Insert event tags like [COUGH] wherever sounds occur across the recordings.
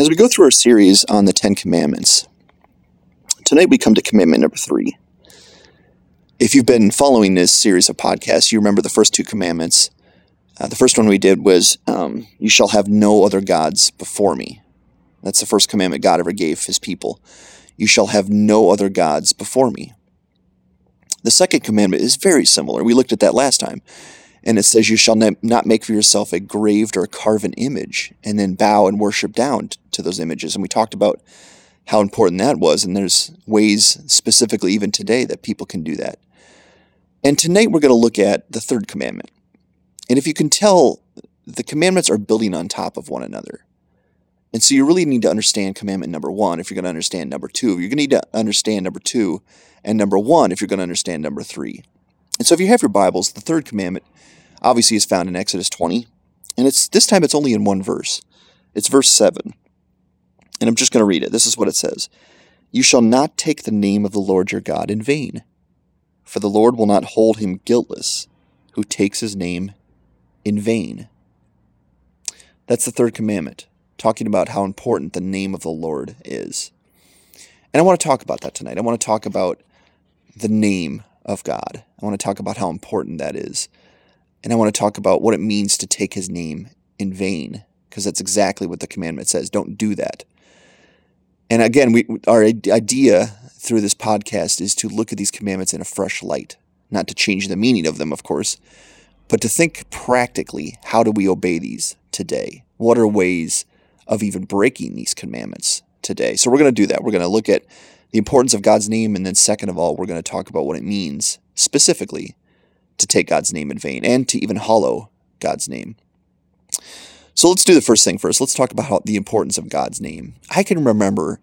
As we go through our series on the Ten Commandments, tonight we come to commandment number three. If you've been following this series of podcasts, you remember the first two commandments. Uh, the first one we did was, um, You shall have no other gods before me. That's the first commandment God ever gave his people. You shall have no other gods before me. The second commandment is very similar. We looked at that last time. And it says, You shall not make for yourself a graved or a carven image, and then bow and worship down to those images. And we talked about how important that was. And there's ways, specifically even today, that people can do that. And tonight we're going to look at the third commandment. And if you can tell, the commandments are building on top of one another. And so you really need to understand commandment number one if you're going to understand number two. You're going to need to understand number two and number one if you're going to understand number three. And so if you have your Bibles, the third commandment obviously is found in Exodus 20. And it's this time it's only in one verse. It's verse 7. And I'm just going to read it. This is what it says You shall not take the name of the Lord your God in vain, for the Lord will not hold him guiltless who takes his name in vain. That's the third commandment, talking about how important the name of the Lord is. And I want to talk about that tonight. I want to talk about the name of God. I want to talk about how important that is. And I want to talk about what it means to take his name in vain, because that's exactly what the commandment says. Don't do that. And again, we, our idea through this podcast is to look at these commandments in a fresh light, not to change the meaning of them, of course, but to think practically how do we obey these today? What are ways of even breaking these commandments today? So we're going to do that. We're going to look at the importance of God's name, and then second of all, we're going to talk about what it means specifically to take God's name in vain and to even hollow God's name. So let's do the first thing first. Let's talk about the importance of God's name. I can remember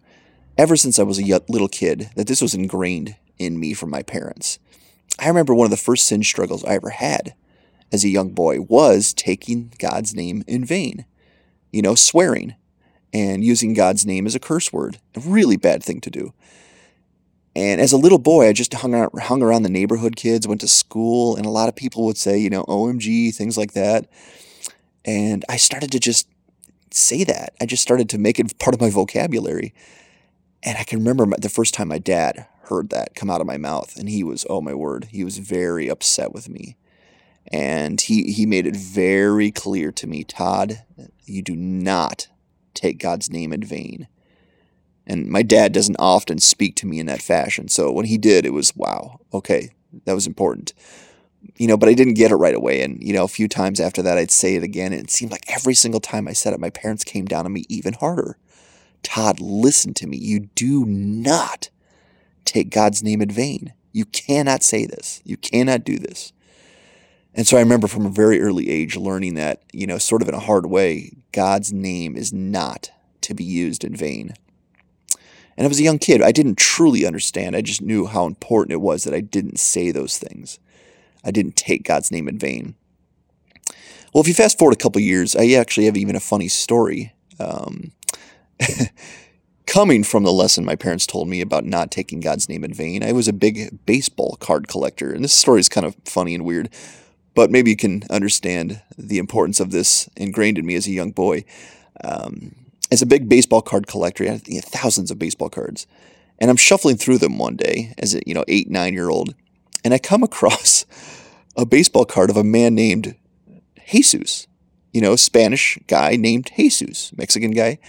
ever since I was a little kid that this was ingrained in me from my parents. I remember one of the first sin struggles I ever had as a young boy was taking God's name in vain. You know, swearing and using God's name as a curse word. A really bad thing to do. And as a little boy, I just hung around, hung around the neighborhood kids, went to school, and a lot of people would say, you know, OMG, things like that. And I started to just say that. I just started to make it part of my vocabulary. And I can remember the first time my dad heard that come out of my mouth, and he was, oh my word, he was very upset with me. And he, he made it very clear to me Todd, you do not take God's name in vain. And my dad doesn't often speak to me in that fashion. So when he did, it was wow, okay, that was important. You know, but I didn't get it right away. And, you know, a few times after that, I'd say it again. And it seemed like every single time I said it, my parents came down on me even harder. Todd, listen to me. You do not take God's name in vain. You cannot say this. You cannot do this. And so I remember from a very early age learning that, you know, sort of in a hard way, God's name is not to be used in vain. And I was a young kid. I didn't truly understand. I just knew how important it was that I didn't say those things. I didn't take God's name in vain. Well, if you fast forward a couple years, I actually have even a funny story. Um, [LAUGHS] coming from the lesson my parents told me about not taking God's name in vain, I was a big baseball card collector. And this story is kind of funny and weird, but maybe you can understand the importance of this ingrained in me as a young boy. Um, as a big baseball card collector, I had thousands of baseball cards, and I'm shuffling through them one day as a you know eight nine year old, and I come [LAUGHS] across a baseball card of a man named Jesus, you know, Spanish guy named Jesus, Mexican guy.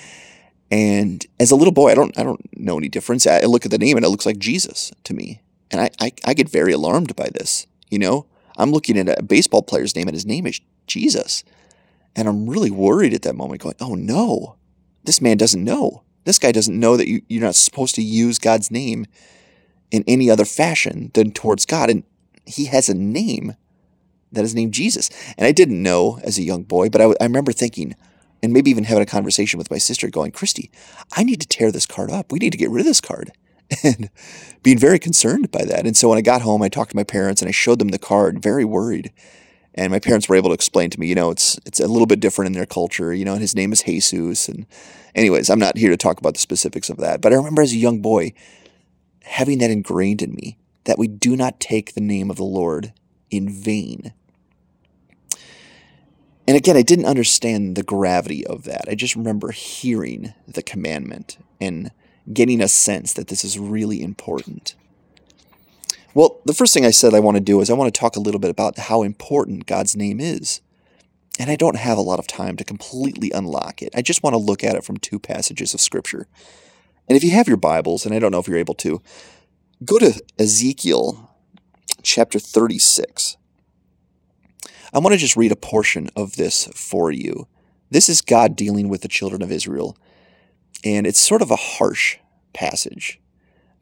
And as a little boy, I don't I don't know any difference. I look at the name and it looks like Jesus to me. And I, I, I get very alarmed by this. You know, I'm looking at a baseball player's name and his name is Jesus. And I'm really worried at that moment, going, oh no, this man doesn't know. This guy doesn't know that you, you're not supposed to use God's name in any other fashion than towards God. And he has a name that is named Jesus. And I didn't know as a young boy, but I, I remember thinking, and maybe even having a conversation with my sister going, Christy, I need to tear this card up. We need to get rid of this card. [LAUGHS] And being very concerned by that. And so when I got home, I talked to my parents and I showed them the card, very worried. And my parents were able to explain to me, you know, it's it's a little bit different in their culture, you know, and his name is Jesus. And anyways, I'm not here to talk about the specifics of that. But I remember as a young boy having that ingrained in me that we do not take the name of the Lord in vain. And again, I didn't understand the gravity of that. I just remember hearing the commandment and getting a sense that this is really important. Well, the first thing I said I want to do is I want to talk a little bit about how important God's name is. And I don't have a lot of time to completely unlock it. I just want to look at it from two passages of Scripture. And if you have your Bibles, and I don't know if you're able to, go to Ezekiel chapter 36. I want to just read a portion of this for you. This is God dealing with the children of Israel, and it's sort of a harsh passage.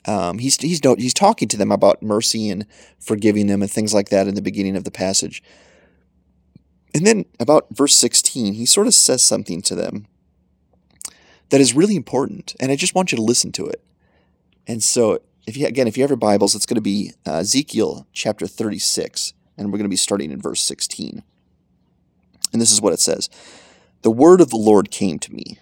Um, he's he's he's talking to them about mercy and forgiving them and things like that in the beginning of the passage. And then about verse 16, he sort of says something to them that is really important, and I just want you to listen to it. And so, if you again, if you have your Bibles, it's going to be uh, Ezekiel chapter 36, and we're going to be starting in verse 16. And this is what it says: The word of the Lord came to me,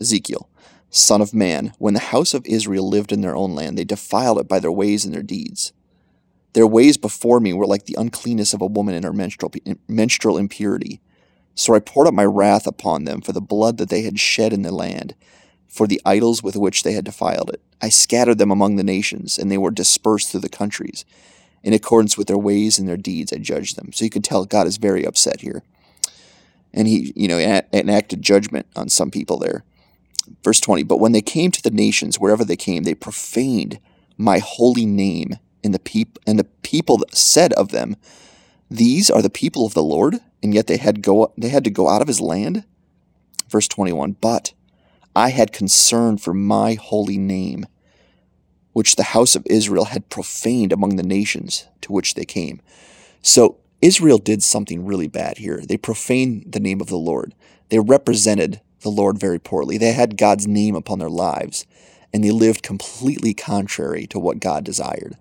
Ezekiel, son of man. When the house of Israel lived in their own land, they defiled it by their ways and their deeds. Their ways before me were like the uncleanness of a woman in her menstrual, menstrual impurity. So I poured out my wrath upon them for the blood that they had shed in the land, for the idols with which they had defiled it. I scattered them among the nations, and they were dispersed through the countries. In accordance with their ways and their deeds, I judged them. So you can tell God is very upset here. And he, you know, enacted judgment on some people there. Verse 20 But when they came to the nations, wherever they came, they profaned my holy name and the peop- and the people said of them, "These are the people of the Lord," and yet they had go they had to go out of his land. Verse 21, "But I had concern for my holy name, which the house of Israel had profaned among the nations to which they came." So Israel did something really bad here. They profaned the name of the Lord. They represented the Lord very poorly. They had God's name upon their lives, and they lived completely contrary to what God desired.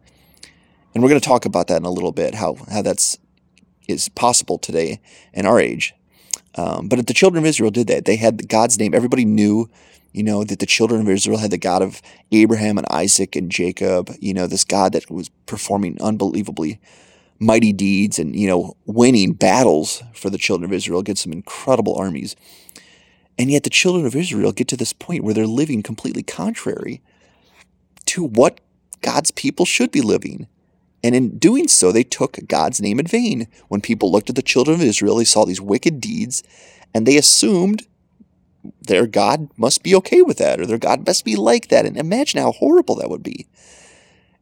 And we're going to talk about that in a little bit, how, how that's is possible today in our age. Um, but the children of Israel did that. They had God's name. Everybody knew, you know, that the children of Israel had the God of Abraham and Isaac and Jacob, you know, this God that was performing unbelievably mighty deeds and, you know, winning battles for the children of Israel against some incredible armies. And yet the children of Israel get to this point where they're living completely contrary to what God's people should be living. And in doing so, they took God's name in vain. When people looked at the children of Israel, they saw these wicked deeds, and they assumed their God must be okay with that, or their God must be like that. And imagine how horrible that would be.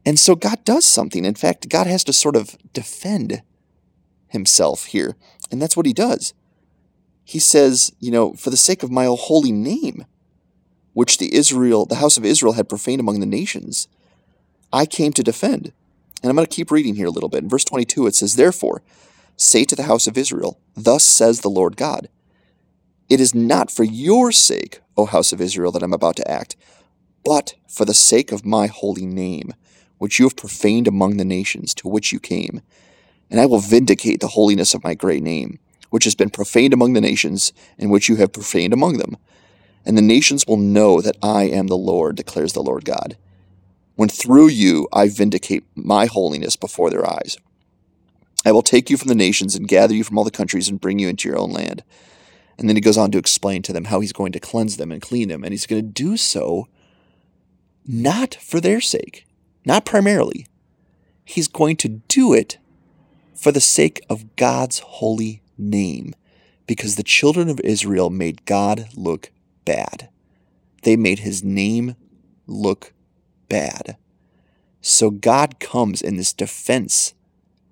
And so God does something. In fact, God has to sort of defend himself here. And that's what he does. He says, you know, for the sake of my holy name, which the Israel, the house of Israel had profaned among the nations, I came to defend. And I'm going to keep reading here a little bit. In verse 22, it says, Therefore, say to the house of Israel, Thus says the Lord God, It is not for your sake, O house of Israel, that I'm about to act, but for the sake of my holy name, which you have profaned among the nations to which you came. And I will vindicate the holiness of my great name, which has been profaned among the nations, and which you have profaned among them. And the nations will know that I am the Lord, declares the Lord God when through you I vindicate my holiness before their eyes. I will take you from the nations and gather you from all the countries and bring you into your own land. And then he goes on to explain to them how he's going to cleanse them and clean them. And he's going to do so not for their sake, not primarily. He's going to do it for the sake of God's holy name, because the children of Israel made God look bad. They made his name look bad. So God comes in this defense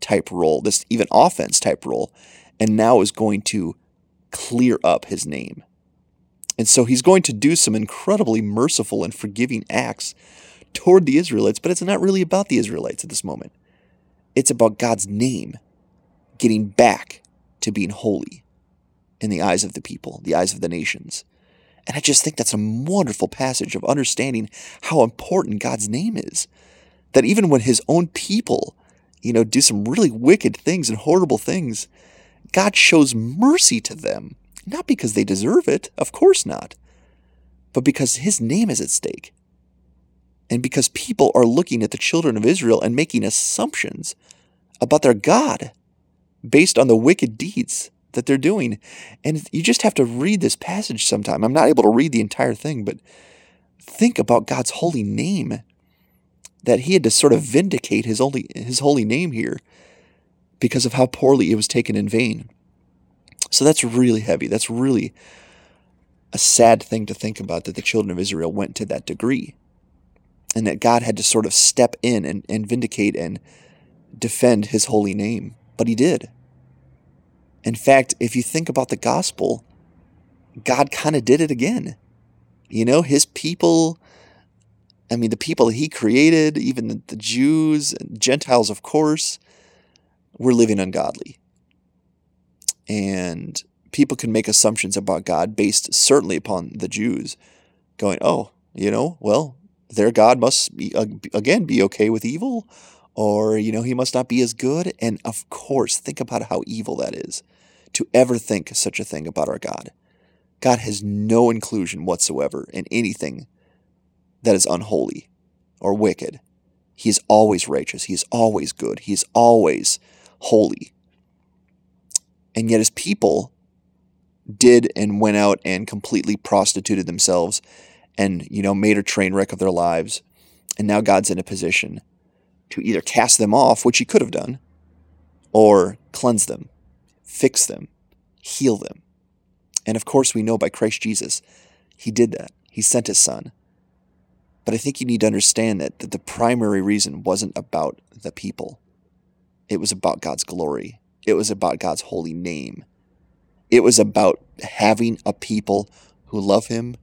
type role, this even offense type role, and now is going to clear up his name. And so he's going to do some incredibly merciful and forgiving acts toward the Israelites, but it's not really about the Israelites at this moment. It's about God's name getting back to being holy in the eyes of the people, the eyes of the nations. And I just think that's a wonderful passage of understanding how important God's name is. That even when his own people, you know, do some really wicked things and horrible things, God shows mercy to them. Not because they deserve it, of course not, but because his name is at stake. And because people are looking at the children of Israel and making assumptions about their God based on the wicked deeds that they're doing. And you just have to read this passage sometime. I'm not able to read the entire thing, but think about God's holy name. That he had to sort of vindicate his holy his holy name here because of how poorly it was taken in vain. So that's really heavy. That's really a sad thing to think about that the children of Israel went to that degree. And that God had to sort of step in and, and vindicate and defend his holy name. But he did. In fact, if you think about the gospel, God kind of did it again. You know, his people, I mean, the people he created, even the, Jews, Gentiles, of course, were living ungodly. And people can make assumptions about God based certainly upon the Jews, going, oh, you know, well, their God must be, again be okay with evil, or, you know, he must not be as good. And of course, think about how evil that is to ever think such a thing about our God. God has no inclusion whatsoever in anything that is unholy or wicked. He is always righteous. He is always good. He is always holy. And yet, his people did and went out and completely prostituted themselves and, you know, made a train wreck of their lives. And now God's in a position to either cast them off, which he could have done, or cleanse them, fix them, heal them. And of course, we know by Christ Jesus, he did that. He sent his son. But I think you need to understand that, that the primary reason wasn't about the people. It was about God's glory. It was about God's holy name. It was about having a people who love him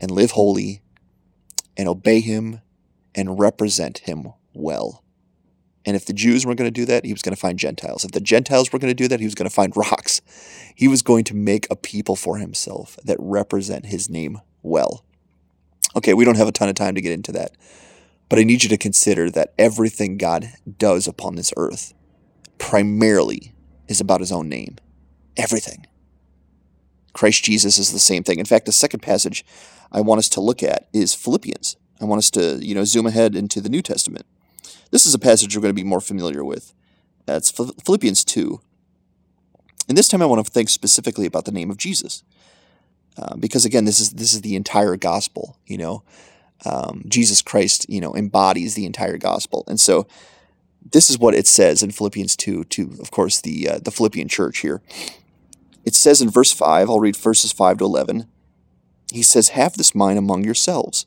and live holy and obey him and represent him well. And if the Jews weren't going to do that, he was going to find Gentiles. If the Gentiles were going to do that, he was going to find [LAUGHS] rocks. He was going to make a people for himself that represent his name well. Okay, we don't have a ton of time to get into that. But I need you to consider that everything God does upon this earth primarily is about his own name. Everything. Christ Jesus is the same thing. In fact, the second passage I want us to look at is Philippians. I want us to, you know, zoom ahead into the New Testament. This is a passage we're going to be more familiar with. That's Philippians 2. And this time I want to think specifically about the name of Jesus. Uh, because again, this is this is the entire gospel, you know. Um, Jesus Christ, you know, embodies the entire gospel. And so this is what it says in Philippians 2 to, of course, the, uh, the Philippian church here. It says in verse 5, I'll read verses 5 to 11. He says, Have this mind among yourselves,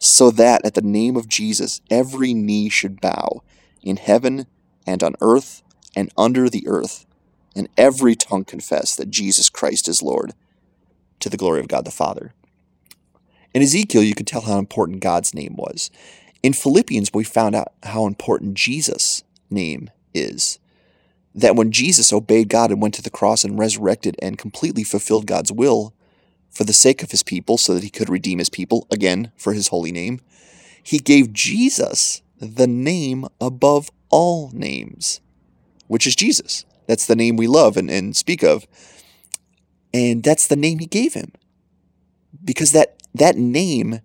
so that at the name of Jesus every knee should bow in heaven and on earth and under the earth, and every tongue confess that Jesus Christ is Lord, to the glory of God the Father. In Ezekiel, you could tell how important God's name was. In Philippians, we found out how important Jesus' name is. That when Jesus obeyed God and went to the cross and resurrected and completely fulfilled God's will, for the sake of his people, so that he could redeem his people, again, for his holy name, he gave Jesus the name above all names, which is Jesus. That's the name we love and, and speak of. And that's the name he gave him. Because that, that name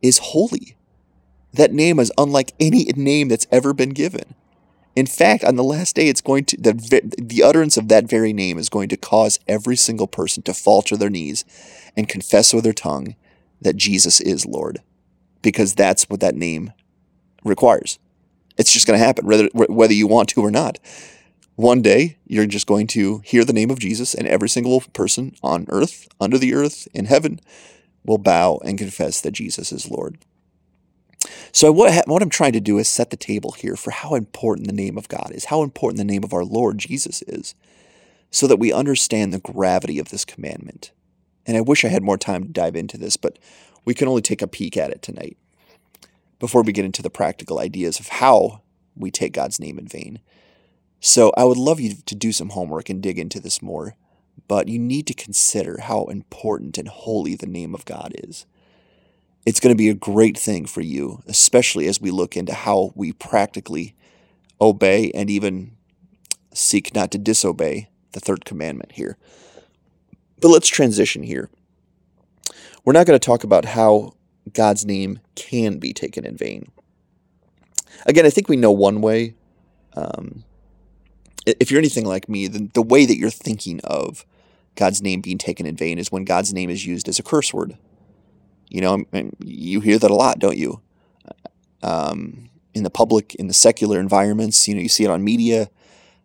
is holy. That name is unlike any name that's ever been given. In fact, on the last day, it's going to the the utterance of that very name is going to cause every single person to fall to their knees and confess with their tongue that Jesus is Lord, because that's what that name requires. It's just going to happen, whether whether you want to or not. One day, you're just going to hear the name of Jesus, and every single person on earth, under the earth, in heaven, will bow and confess that Jesus is Lord. So what what I'm trying to do is set the table here for how important the name of God is, how important the name of our Lord Jesus is, so that we understand the gravity of this commandment. And I wish I had more time to dive into this, but we can only take a peek at it tonight before we get into the practical ideas of how we take God's name in vain. So I would love you to do some homework and dig into this more. but you need to consider how important and holy the name of God is. It's going to be a great thing for you, especially as we look into how we practically obey and even seek not to disobey the third commandment here. But let's transition here. We're not going to talk about how God's name can be taken in vain. Again, I think we know one way. Um, if you're anything like me, then the way that you're thinking of God's name being taken in vain is when God's name is used as a curse word. You know, you hear that a lot, don't you? Um, in the public, in the secular environments, you know, you see it on media.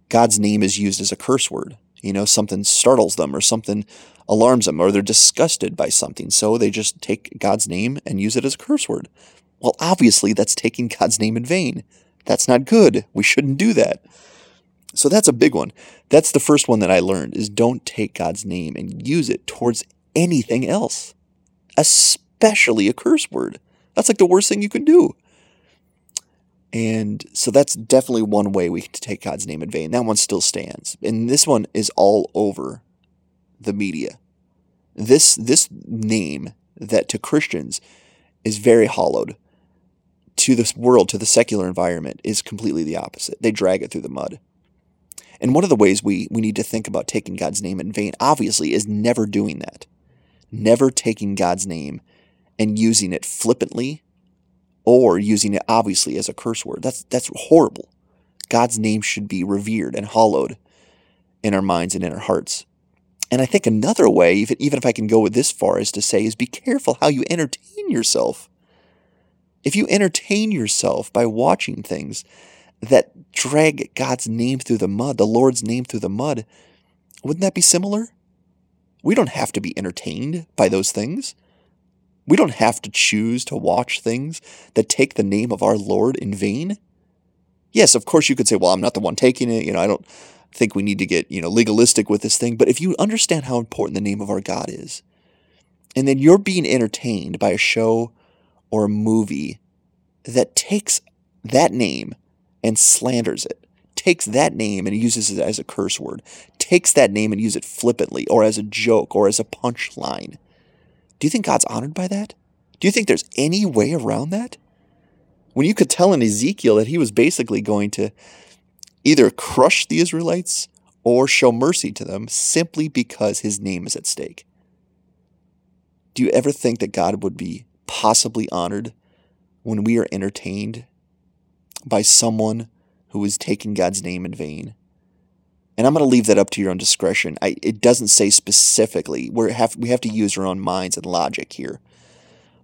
God's name is used as a curse word. You know, something startles them or something alarms them or they're disgusted by something. So they just take God's name and use it as a curse word. Well, obviously, that's taking God's name in vain. That's not good. We shouldn't do that. So that's a big one. That's the first one that I learned is don't take God's name and use it towards anything else, especially a curse word. That's like the worst thing you can do. And so that's definitely one way we can take God's name in vain. That one still stands. And this one is all over the media. This this name that to Christians is very hollowed to this world, to the secular environment, is completely the opposite. They drag it through the mud. And one of the ways we, we need to think about taking God's name in vain, obviously, is never doing that. Never taking God's name and using it flippantly or using it obviously as a curse word. That's that's horrible. God's name should be revered and hallowed in our minds and in our hearts. And I think another way, even, even if I can go with this far, is to say is be careful how you entertain yourself. If you entertain yourself by watching things that drag God's name through the mud, the Lord's name through the mud, wouldn't that be similar? We don't have to be entertained by those things. We don't have to choose to watch things that take the name of our Lord in vain. Yes, of course you could say, well, I'm not the one taking it. You know, I don't think we need to get, you know, legalistic with this thing. But if you understand how important the name of our God is, and then you're being entertained by a show or a movie that takes that name and slanders it, takes that name and uses it as a curse word, takes that name and uses it flippantly or as a joke or as a punchline, do you think God's honored by that? Do you think there's any way around that? When you could tell in Ezekiel that he was basically going to either crush the Israelites or show mercy to them simply because his name is at stake. Do you ever think that God would be possibly honored when we are entertained by someone who is taking God's name in vain? And I'm going to leave that up to your own discretion. I, it doesn't say specifically. We have we have to use our own minds and logic here.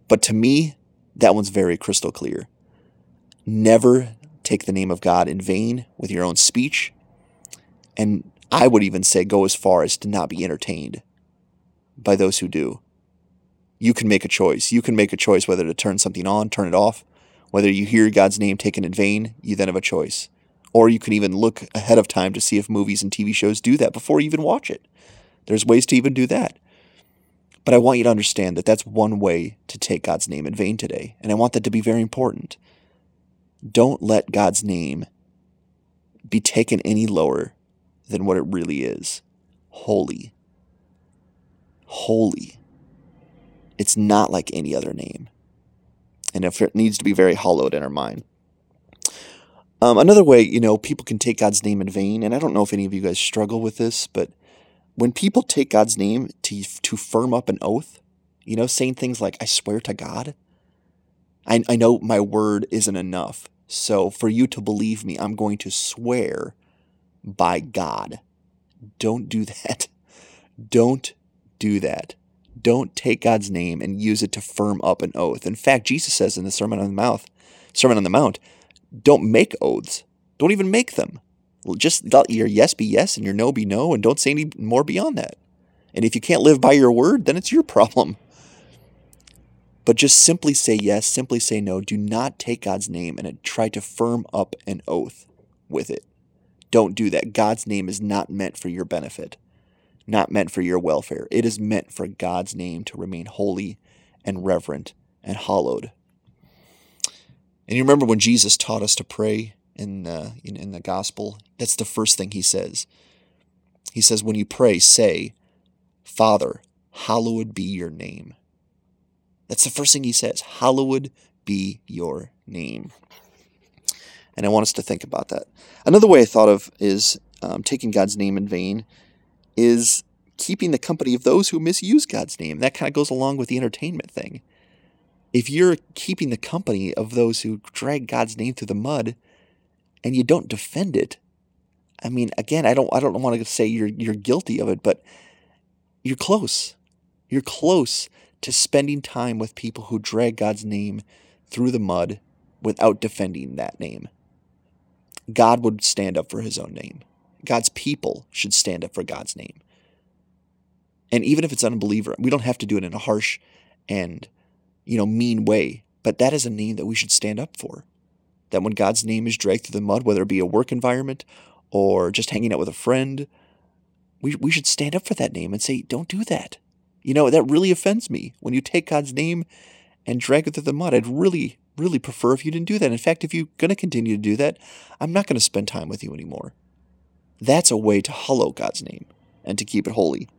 But to me, that one's very crystal clear. Never take the name of God in vain with your own speech. And I would even say go as far as to not be entertained by those who do. You can make a choice. You can make a choice whether to turn something on, turn it off. Whether you hear God's name taken in vain, you then have a choice. Or you can even look ahead of time to see if movies and TV shows do that before you even watch it. There's ways to even do that. But I want you to understand that that's one way to take God's name in vain today. And I want that to be very important. Don't let God's name be taken any lower than what it really is holy. Holy. It's not like any other name. And if it needs to be very hollowed in our mind. Um, another way, you know, people can take God's name in vain, and I don't know if any of you guys struggle with this, but when people take God's name to to firm up an oath, you know, saying things like "I swear to God," I, I know my word isn't enough. So for you to believe me, I'm going to swear by God. Don't do that. [LAUGHS] Don't do that. Don't take God's name and use it to firm up an oath. In fact, Jesus says in the Sermon on the Mount, Sermon on the Mount, don't make oaths. Don't even make them. Just let your yes be yes and your no be no, and don't say any more beyond that. And if you can't live by your word, then it's your problem. But just simply say yes, simply say no. Do not take God's name and try to firm up an oath with it. Don't do that. God's name is not meant for your benefit, not meant for your welfare. It is meant for God's name to remain holy and reverent and hallowed. And you remember when Jesus taught us to pray in, in, in the gospel? That's the first thing he says. He says, when you pray, say, Father, hallowed be your name. That's the first thing he says. Hallowed be your name. And I want us to think about that. Another way I thought of is um, taking God's name in vain is keeping the company of those who misuse God's name. That kind of goes along with the entertainment thing. If you're keeping the company of those who drag God's name through the mud and you don't defend it, I mean, again, I don't I don't want to say you're you're guilty of it, but you're close. You're close to spending time with people who drag God's name through the mud without defending that name. God would stand up for his own name. God's people should stand up for God's name. And even if it's unbeliever, we don't have to do it in a harsh and, you know, mean way, but that is a name that we should stand up for. That when God's name is dragged through the mud, whether it be a work environment or just hanging out with a friend, we, we should stand up for that name and say, don't do that. You know, that really offends me. When you take God's name and drag it through the mud, I'd really, really prefer if you didn't do that. In fact, if you're going to continue to do that, I'm not going to spend time with you anymore. That's a way to hollow God's name and to keep it holy.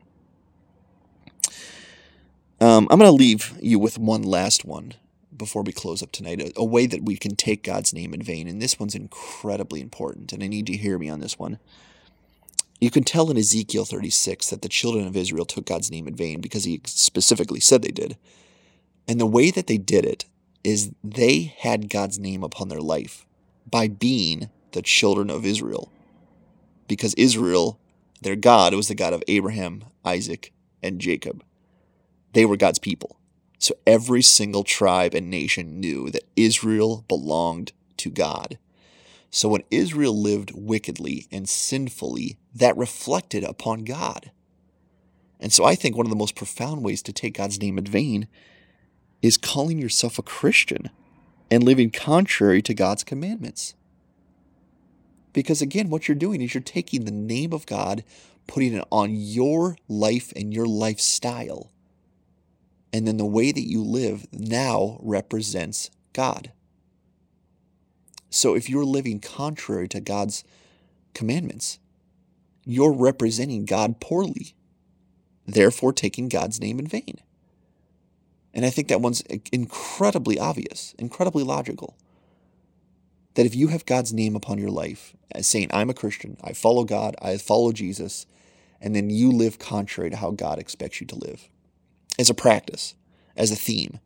Um, I'm going to leave you with one last one before we close up tonight a, a, way that we can take God's name in vain. And this one's incredibly important, and I need you to hear me on this one. You can tell in Ezekiel 36 that the children of Israel took God's name in vain because he specifically said they did. And the way that they did it is they had God's name upon their life by being the children of Israel. Because Israel, their God, was the God of Abraham, Isaac, and Jacob. They were God's people. So every single tribe and nation knew that Israel belonged to God. So when Israel lived wickedly and sinfully, that reflected upon God. And so I think one of the most profound ways to take God's name in vain is calling yourself a Christian and living contrary to God's commandments. Because again, what you're doing is you're taking the name of God, putting it on your life and your lifestyle. And then the way that you live now represents God. So if you're living contrary to God's commandments, you're representing God poorly, therefore taking God's name in vain. And I think that one's incredibly obvious, incredibly logical. That if you have God's name upon your life, as saying, I'm a Christian, I follow God, I follow Jesus, and then you live contrary to how God expects you to live, as a practice, as a theme,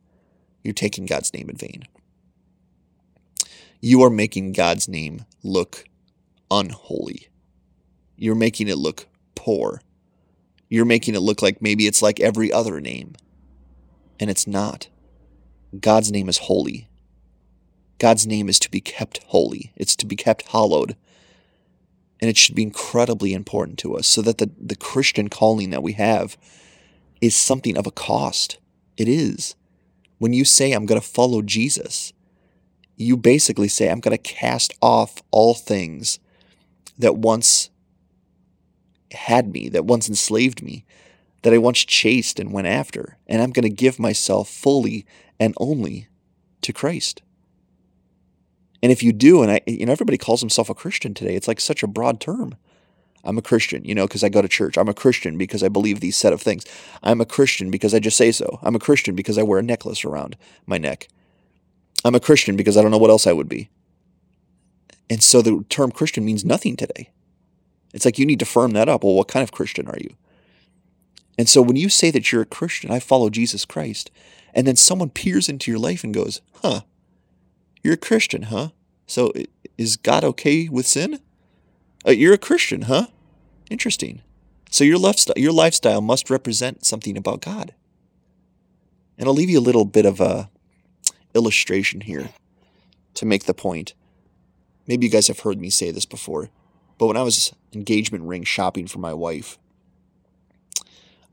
you're taking God's name in vain you are making God's name look unholy. You're making it look poor. You're making it look like maybe it's like every other name. And it's not. God's name is holy. God's name is to be kept holy, it's to be kept hallowed. And it should be incredibly important to us so that the, the Christian calling that we have is something of a cost. It is. When you say, I'm going to follow Jesus, you basically say, I'm going to cast off all things that once had me, that once enslaved me, that I once chased and went after, and I'm going to give myself fully and only to Christ. And if you do, and I, you know, everybody calls himself a Christian today, it's like such a broad term. I'm a Christian, you know, because I go to church. I'm a Christian because I believe these set of things. I'm a Christian because I just say so. I'm a Christian because I wear a necklace around my neck. I'm a Christian because I don't know what else I would be. And so the term Christian means nothing today. It's like you need to firm that up. Well, what kind of Christian are you? And so when you say that you're a Christian, I follow Jesus Christ, and then someone peers into your life and goes, huh, you're a Christian, huh? So is God okay with sin? Uh, you're a Christian, huh? Interesting. So your lifestyle, your lifestyle must represent something about God. And I'll leave you a little bit of a illustration here to make the point. Maybe you guys have heard me say this before, but when I was engagement ring shopping for my wife,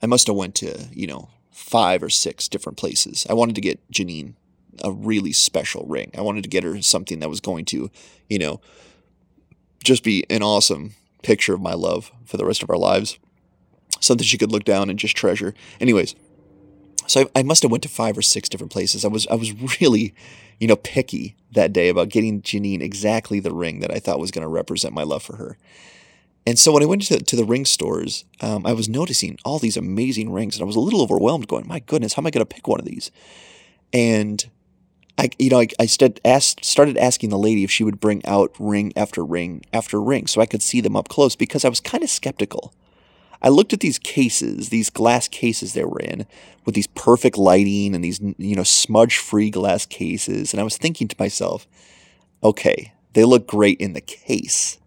I must have went to, you know, five or six different places. I wanted to get Janine a really special ring. I wanted to get her something that was going to, you know, just be an awesome picture of my love for the rest of our lives. Something she could look down and just treasure. Anyways, so I, I must have went to five or six different places. I was I was really, you know, picky that day about getting Janine exactly the ring that I thought was going to represent my love for her. And so when I went to, to the ring stores, um, I was noticing all these amazing rings, and I was a little overwhelmed, going, "My goodness, how am I going to pick one of these?" And I, you know, I, I started, asked, started asking the lady if she would bring out ring after ring after ring, so I could see them up close because I was kind of skeptical. I looked at these cases, these glass cases they were in, with these perfect lighting and these, you know, smudge-free glass cases, and I was thinking to myself, okay, they look great in the case,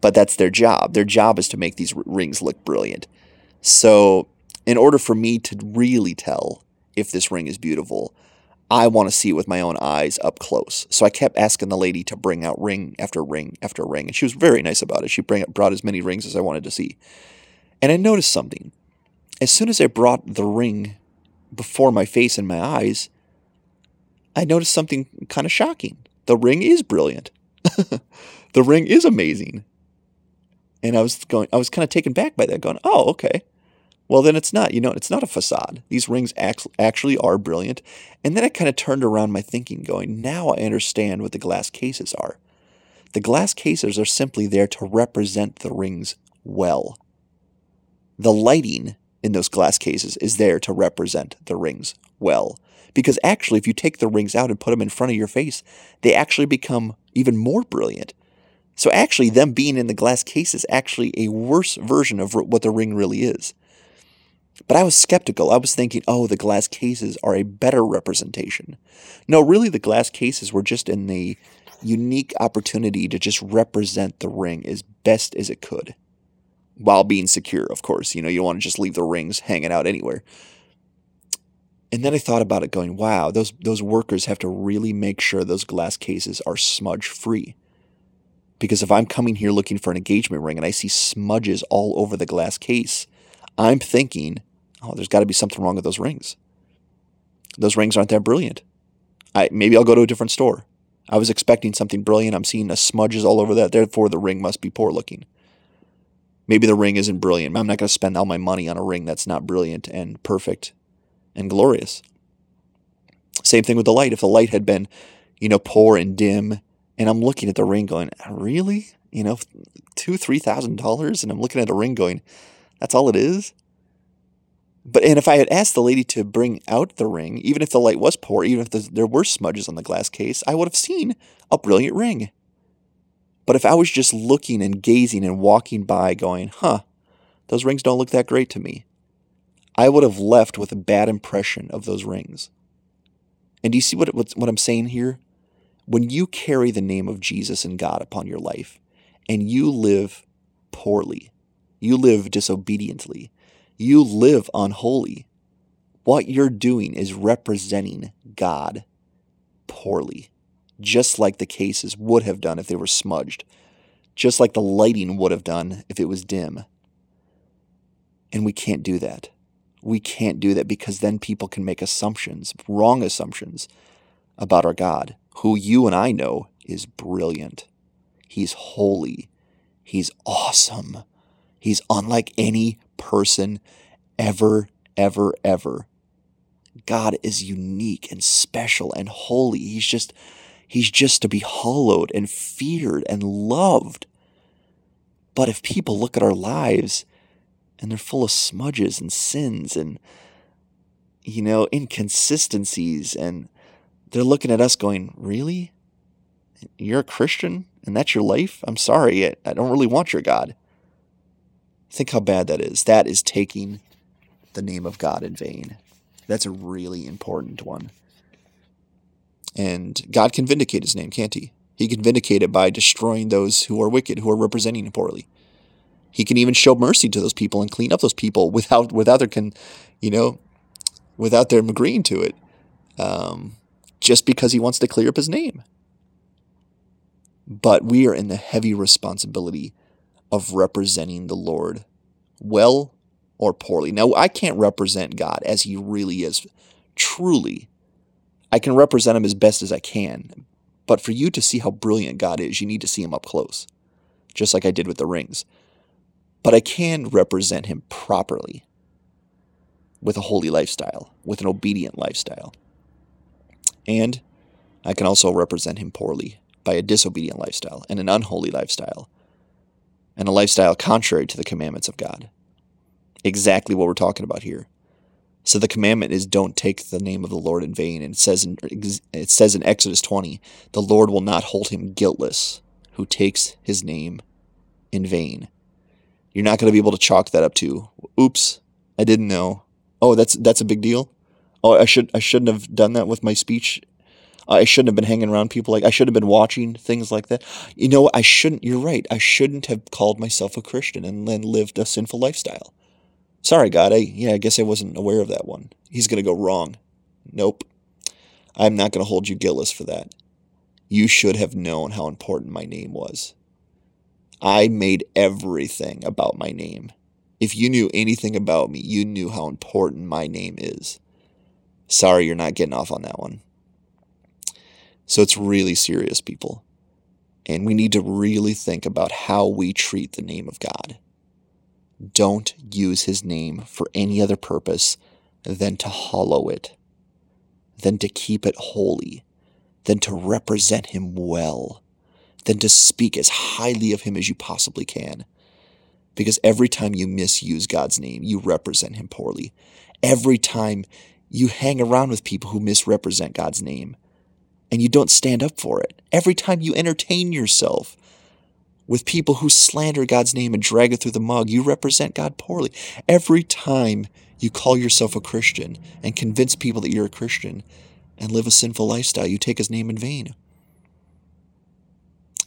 but that's their job. Their job is to make these rings look brilliant. So, in order for me to really tell if this ring is beautiful, I want to see it with my own eyes up close. So I kept asking the lady to bring out ring after ring after ring, and she was very nice about it. She bring, brought as many rings as I wanted to see. And I noticed something. As soon as I brought the ring before my face and my eyes, I noticed something kind of shocking. The ring is brilliant. [LAUGHS] the ring is amazing. And I was going I was kind of taken back by that going, "Oh, okay. Well, then it's not, you know, it's not a facade. These rings actually are brilliant." And then I kind of turned around my thinking going, "Now I understand what the glass cases are. The glass cases are simply there to represent the rings well the lighting in those glass cases is there to represent the rings well. Because actually, if you take the rings out and put them in front of your face, they actually become even more brilliant. So, actually, them being in the glass case is actually a worse version of what the ring really is. But I was skeptical. I was thinking, oh, the glass cases are a better representation. No, really, the glass cases were just in the unique opportunity to just represent the ring as best as it could while being secure, of course. You know, you don't want to just leave the rings hanging out anywhere. And then I thought about it going, wow, those those workers have to really make sure those glass cases are smudge free. Because if I'm coming here looking for an engagement ring and I see smudges all over the glass case, I'm thinking, oh, there's got to be something wrong with those rings. Those rings aren't that brilliant. I maybe I'll go to a different store. I was expecting something brilliant. I'm seeing the smudges all over that. Therefore, the ring must be poor looking maybe the ring isn't brilliant. I'm not going to spend all my money on a ring that's not brilliant and perfect and glorious. Same thing with the light. If the light had been, you know, poor and dim, and I'm looking at the ring going, really? You know, two, three thousand dollars, and I'm looking at a ring going, that's all it is? But and if I had asked the lady to bring out the ring, even if the light was poor, even if the, there were smudges on the glass case, I would have seen a brilliant ring. But if I was just looking and gazing and walking by going, huh, those rings don't look that great to me, I would have left with a bad impression of those rings. And do you see what, what, what I'm saying here? When you carry the name of Jesus and God upon your life, and you live poorly, you live disobediently, you live unholy, what you're doing is representing God poorly just like the cases would have done if they were smudged, just like the lighting would have done if it was dim. And we can't do that. We can't do that because then people can make assumptions, wrong assumptions, about our God, who you and I know is brilliant. He's holy. He's awesome. He's unlike any person ever, ever, ever. God is unique and special and holy. He's just He's just to be hallowed and feared and loved. But if people look at our lives and they're full of smudges and sins and, you know, inconsistencies, and they're looking at us going, Really? You're a Christian and that's your life? I'm sorry, I don't really want your God. Think how bad that is. That is taking the name of God in vain. That's a really important one. And God can vindicate his name, can't he? He can vindicate it by destroying those who are wicked, who are representing him poorly. He can even show mercy to those people and clean up those people without without their can, you know, without them agreeing to it, um, just because he wants to clear up his name. But we are in the heavy responsibility of representing the Lord well or poorly. Now, I can't represent God as he really is, truly I can represent him as best as I can. But for you to see how brilliant God is, you need to see him up close, just like I did with the rings. But I can represent him properly with a holy lifestyle, with an obedient lifestyle. And I can also represent him poorly by a disobedient lifestyle and an unholy lifestyle. And a lifestyle contrary to the commandments of God. Exactly what we're talking about here. So the commandment is don't take the name of the Lord in vain. And it says in, it says in Exodus 20, the Lord will not hold him guiltless who takes his name in vain. You're not going to be able to chalk that up to, oops, I didn't know. Oh, that's that's a big deal. Oh, I should I shouldn't have done that with my speech. Uh, I shouldn't have been hanging around people like I should have been watching things like that. You know, I shouldn't. You're right. I shouldn't have called myself a Christian and then lived a sinful lifestyle. Sorry, God. I yeah, I guess I wasn't aware of that one. He's gonna go wrong. Nope. I'm not gonna hold you guiltless for that. You should have known how important my name was. I made everything about my name. If you knew anything about me, you knew how important my name is. Sorry, you're not getting off on that one. So it's really serious, people. And we need to really think about how we treat the name of God. Don't use his name for any other purpose than to hollow it, than to keep it holy, than to represent him well, than to speak as highly of him as you possibly can. Because every time you misuse God's name, you represent him poorly. Every time you hang around with people who misrepresent God's name, and you don't stand up for it. Every time you entertain yourself with people who slander God's name and drag it through the mug, you represent God poorly. Every time you call yourself a Christian and convince people that you're a Christian and live a sinful lifestyle, you take his name in vain.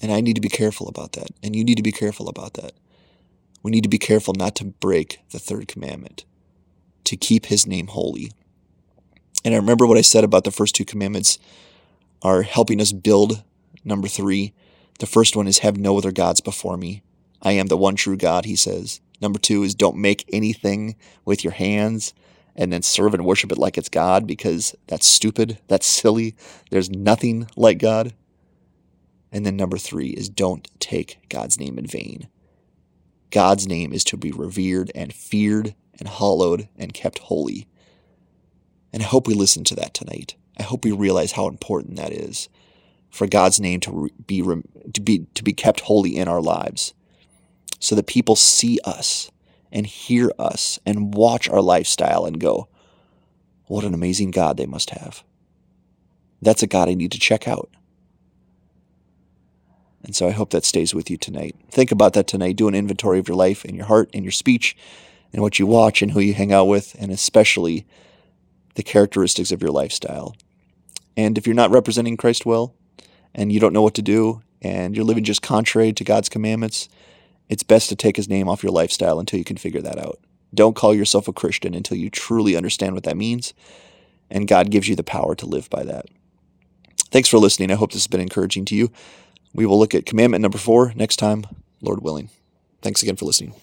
And I need to be careful about that. And you need to be careful about that. We need to be careful not to break the third commandment, to keep his name holy. And I remember what I said about the first two commandments are helping us build number three. The first one is have no other gods before me. I am the one true God, he says. Number two is don't make anything with your hands and then serve and worship it like it's God because that's stupid. That's silly. There's nothing like God. And then number three is don't take God's name in vain. God's name is to be revered and feared and hallowed and kept holy. And I hope we listen to that tonight. I hope we realize how important that is for God's name to be to be to be kept holy in our lives so that people see us and hear us and watch our lifestyle and go what an amazing God they must have. That's a God I need to check out. And so I hope that stays with you tonight. Think about that tonight. Do an inventory of your life and your heart and your speech and what you watch and who you hang out with, and especially the characteristics of your lifestyle. And if you're not representing Christ well and you don't know what to do and you're living just contrary to God's commandments, it's best to take his name off your lifestyle until you can figure that out. Don't call yourself a Christian until you truly understand what that means, and God gives you the power to live by that. Thanks for listening. I hope this has been encouraging to you. We will look at commandment number four next time, Lord willing. Thanks again for listening.